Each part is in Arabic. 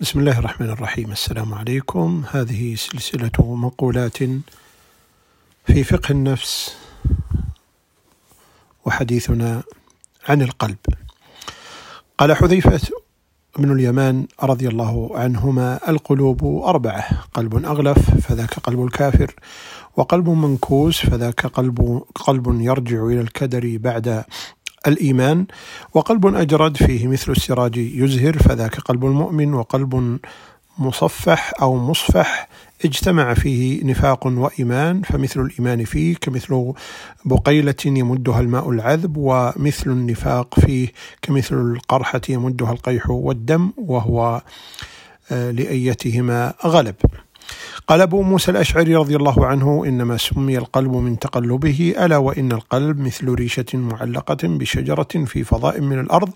بسم الله الرحمن الرحيم السلام عليكم هذه سلسلة مقولات في فقه النفس وحديثنا عن القلب قال حذيفة بن اليمان رضي الله عنهما القلوب أربعة قلب أغلف فذاك قلب الكافر وقلب منكوس فذاك قلب قلب يرجع إلى الكدر بعد الإيمان وقلب أجرد فيه مثل السراج يزهر فذاك قلب المؤمن وقلب مصفح أو مصفح اجتمع فيه نفاق وإيمان فمثل الإيمان فيه كمثل بقيلة يمدها الماء العذب ومثل النفاق فيه كمثل القرحة يمدها القيح والدم وهو آه، لأيتهما غلب. قال أبو موسى الأشعري رضي الله عنه إنما سمي القلب من تقلبه ألا وإن القلب مثل ريشة معلقة بشجرة في فضاء من الأرض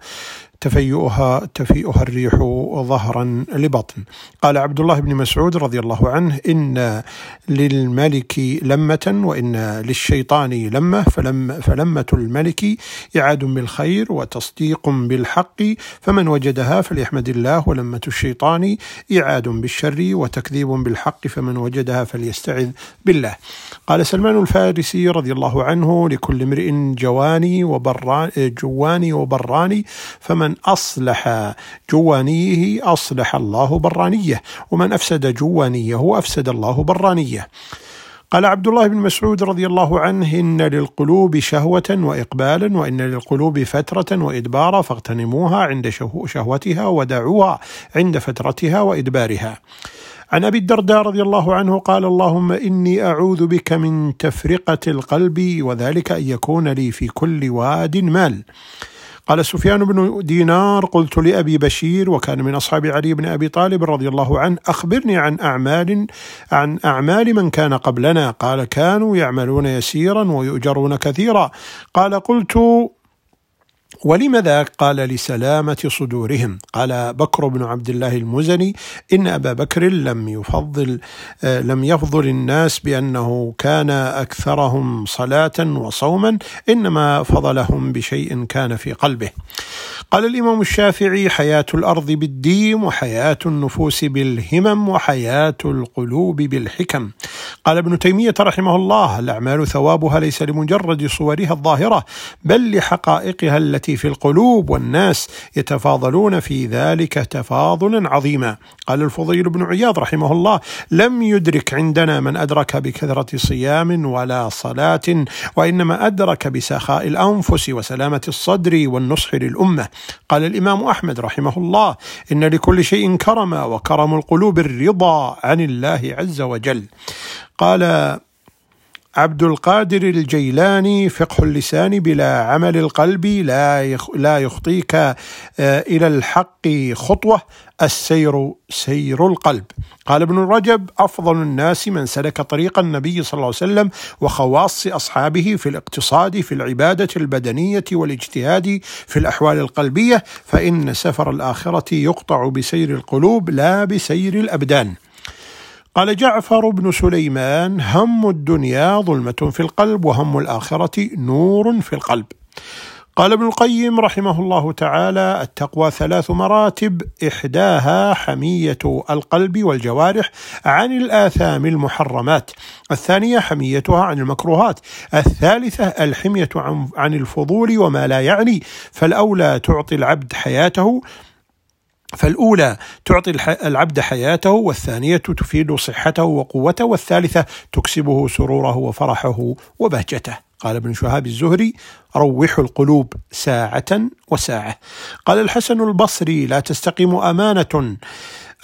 تفيؤها تفيئها الريح ظهرا لبطن. قال عبد الله بن مسعود رضي الله عنه إن للملك لمة وإن للشيطان لمة فلم فلمة الملك إعاد بالخير وتصديق بالحق فمن وجدها فليحمد الله ولمة الشيطان إعاد بالشر وتكذيب بالحق فمن وجدها فليستعذ بالله. قال سلمان الفارسي رضي الله عنه لكل امرئ جواني وبراني جواني وبراني فمن من أصلح جوانيه أصلح الله برانية ومن أفسد جوانيه أفسد الله برانية. قال عبد الله بن مسعود رضي الله عنه إن للقلوب شهوة وإقبالا وإن للقلوب فترة وإدبارا فاغتنموها عند شهوتها ودعوها عند فترتها وإدبارها. عن أبي الدرداء رضي الله عنه قال اللهم إني أعوذ بك من تفرقة القلب وذلك أن يكون لي في كل واد مال. قال سفيان بن دينار قلت لأبي بشير وكان من أصحاب علي بن أبي طالب رضي الله عنه أخبرني عن أعمال عن أعمال من كان قبلنا. قال كانوا يعملون يسيرا ويؤجرون كثيرا. قال قلت ولم ذاك قال لسلامة صدورهم؟ قال بكر بن عبد الله المزني إن أبا بكر لم يفضل آه، لم يفضل الناس بأنه كان أكثرهم صلاة وصوما إنما فضلهم بشيء كان في قلبه. قال الإمام الشافعي حياة الأرض بالديم وحياة النفوس بالهمم وحياة القلوب بالحكم. قال ابن تيمية رحمه الله الأعمال ثوابها ليس لمجرد صورها الظاهرة بل لحقائقها التي في القلوب والناس يتفاضلون في ذلك تفاضلا عظيما. قال الفضيل بن عياض رحمه الله لم يدرك عندنا من أدرك بكثرة صيام ولا صلاة وإنما أدرك بسخاء الأنفس وسلامة الصدر والنصح للأمة. قال الإمام أحمد رحمه الله إن لكل شيء كرما وكرم القلوب الرضا عن الله عز وجل. قال عبد القادر الجيلاني فقه اللسان بلا عمل القلب لا لا يخطيك آه، إلى الحق خطوة السير سير القلب. قال ابن رجب أفضل الناس من سلك طريق النبي صلى الله عليه وسلم وخواص أصحابه في الاقتصاد في العبادة البدنية والاجتهاد في الأحوال القلبية فإن سفر الآخرة يقطع بسير القلوب لا بسير الأبدان. قال جعفر بن سليمان هم الدنيا ظلمة في القلب وهم الآخرة نور في القلب. قال ابن القيم رحمه الله تعالى التقوى ثلاث مراتب إحداها حمية القلب والجوارح عن الآثام المحرمات الثانية حميتها عن المكروهات الثالثة الحمية عن الفضول وما لا يعني فالأولى تعطي العبد حياته فالأولى تعطي العبد حياته والثانية تفيد صحته وقوته والثالثة تكسبه سروره وفرحه وبهجته. قال ابن شهاب الزهري روح القلوب ساعة وساعة قال الحسن البصري لا تستقيم أمانة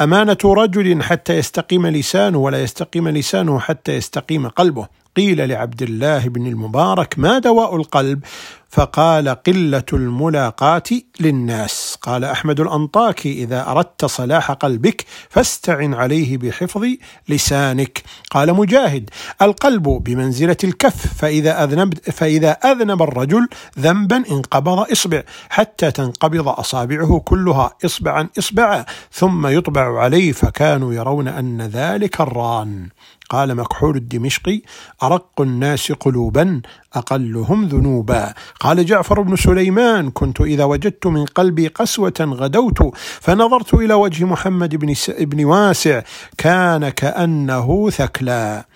أمانة رجل حتى يستقيم لسانه ولا يستقيم لسانه حتى يستقيم قلبه قيل لعبد الله بن المبارك ما دواء القلب؟ فقال قلة الملاقاة للناس قال أحمد الانطاكي إذا أردت صلاح قلبك فاستعن عليه بحفظ لسانك. قال مجاهد القلب بمنزلة الكف فإذا اذنب فإذا أذنب الرجل ذنبا انقبض إصبع حتى تنقبض أصابعه كلها اصبعا اصبعا ثم يطبع عليه فكانوا يرون أن ذلك الران. قال مكحول الدمشقي أرق الناس قلوبا أقلهم ذنوبا. قال جعفر بن سليمان كنت إذا وجدت من قلبي قسوة غدوت فنظرت إلى وجه محمد بن, بن واسع كان كأنه ثكلا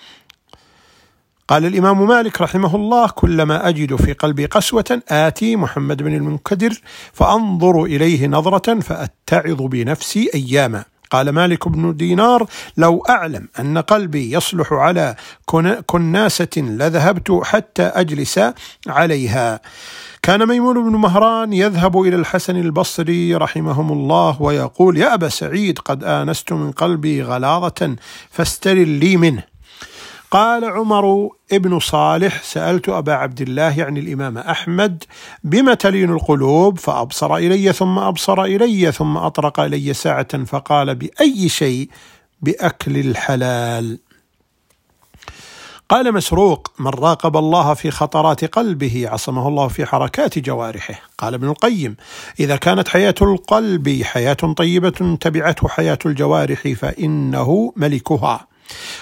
قال الإمام مالك رحمه الله كلما أجد في قلبي قسوة آتي محمد بن المنكدر فأنظر إليه نظرة فأتعظ بنفسي أياما. قال مالك بن دينار لو أعلم أن قلبي يصلح على كناسة لذهبت حتى أجلس عليها. كان ميمون بن مهران يذهب إلى الحسن البصري رحمهم الله ويقول يا أبا سعيد قد آنست من قلبي غلاظة فاسترل لي منه. قال عمر ابن صالح سألت أبا عبد الله يعني الإمام أحمد بما تلين القلوب؟ فأبصر إلي ثم أبصر إلي ثم أطرق إلي ساعة فقال بأي شيء؟ بأكل الحلال. قال مسروق من راقب الله في خطرات قلبه عصمه الله في حركات جوارحه. قال ابن القيم إذا كانت حياة القلب حياة طيبة تبعته حياة الجوارح فإنه ملكها.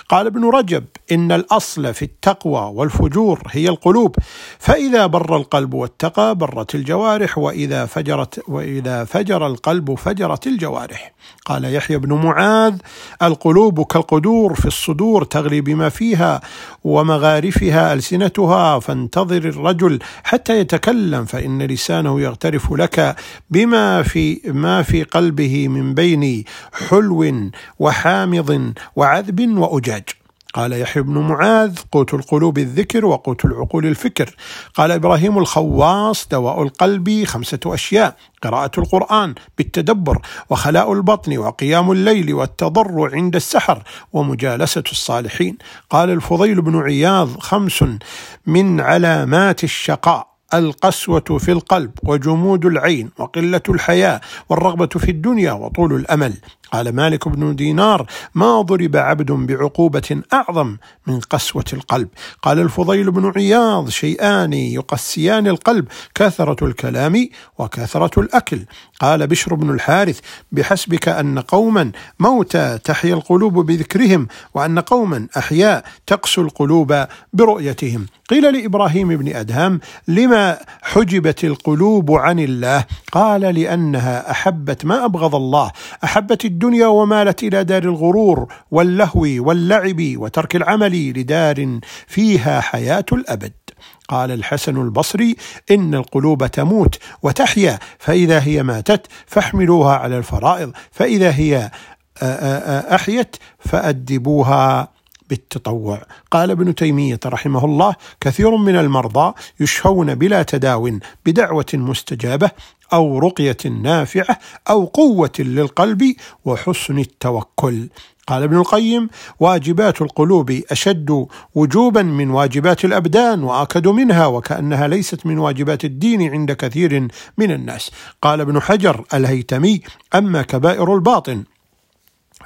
قال ابن رجب إن الأصل في التقوى والفجور هي القلوب. فإذا بر القلب واتقى برت الجوارح وإذا فجرت وإذا فجر القلب فجرت الجوارح. قال يحيى بن معاذ القلوب كالقدور في الصدور تغلي بما فيها ومغارفها ألسنتها فانتظر الرجل حتى يتكلم فإن لسانه يغترف لك بما في ما في قلبه من بين حلو وحامض وعذب وأجاج. قال يحيى بن معاذ قوت القلوب الذكر وقوت العقول الفكر. قال إبراهيم الخواص دواء القلب خمسة أشياء. قراءة القرآن بالتدبر وخلاء البطن وقيام الليل والتضرع عند السحر ومجالسة الصالحين. قال الفضيل بن عياض خمس من علامات الشقاء. القسوة في القلب وجمود العين وقلة الحياة والرغبة في الدنيا وطول الأمل. قال مالك بن دينار ما ضرب عبد بعقوبة أعظم من قسوة القلب. قال الفضيل بن عياض شيئان يقسيان القلب كثرة الكلام وكثرة الأكل. قال بشر بن الحارث بحسبك أن قوما موتى تحيا القلوب بذكرهم وأن قوما أحياء تقسو القلوب برؤيتهم. قيل لإبراهيم بن أدهم لما حجبت القلوب عن الله قال لأنها أحبت ما أبغض الله أحبت الدنيا ومالت إلى دار الغرور واللهو واللعب وترك العمل لدار فيها حياة الأبد. قال الحسن البصري إن القلوب تموت وتحيا فإذا هي ماتت فاحملوها على الفرائض فإذا هي أحيت فأدبوها بالتطوع. قال ابن تيمية رحمه الله كثير من المرضى يشفون بلا تداو بدعوة مستجابة أو رقية نافعة أو قوة للقلب وحسن التوكل. قال ابن القيم واجبات القلوب أشد وجوبا من واجبات الأبدان وأكد منها وكأنها ليست من واجبات الدين عند كثير من الناس. قال ابن حجر الهيتمي أما كبائر الباطن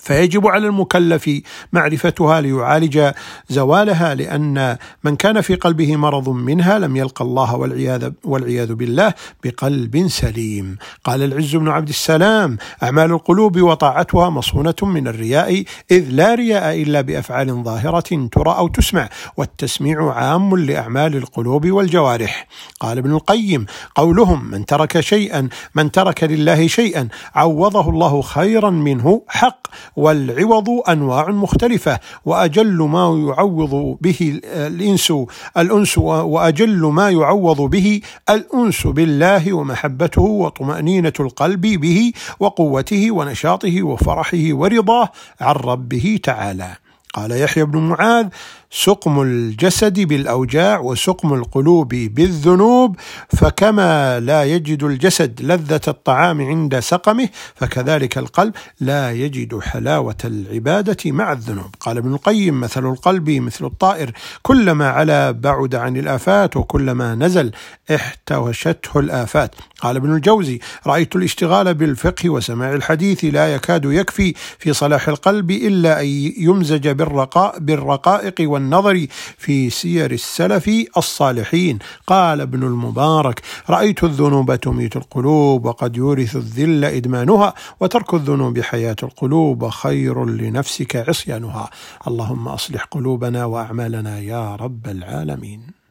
فيجب على المكلف معرفتها ليعالج زوالها لأن من كان في قلبه مرض منها لم يلقى الله والعياذ, والعياذ بالله بقلب سليم. قال العز بن عبد السلام أعمال القلوب وطاعتها مصونة من الرياء إذ لا رياء إلا بأفعال ظاهرة ترى أو تسمع والتسميع عام لأعمال القلوب والجوارح. قال ابن القيم قولهم من ترك شيئا من ترك لله شيئا عوضه الله خيرا منه حق. والعوض أنواع مختلفة وأجل ما يعوض به الإنس الأنس وأجل ما يعوض به الأنس بالله ومحبته وطمأنينة القلب به وقوته ونشاطه وفرحه ورضاه عن ربه تعالى. قال يحيى بن معاذ سقم الجسد بالأوجاع وسقم القلوب بالذنوب فكما لا يجد الجسد لذة الطعام عند سقمه فكذلك القلب لا يجد حلاوة العبادة مع الذنوب. قال ابن القيم مثل القلب مثل الطائر. كلما علا بعد عن الآفات وكلما نزل احتوشته الآفات. قال ابن الجوزي رأيت الاشتغال بالفقه وسماع الحديث لا يكاد يكفي في صلاح القلب إلا أن يمزج بالرقاء بالرقائق والنظر في سير السلف الصالحين. قال ابن المبارك رأيت الذنوب تميت القلوب وقد يورث الذل إدمانها وترك الذنوب حياة القلوب خير لنفسك عصيانها. اللهم أصلح قلوبنا وأعمالنا يا رب العالمين.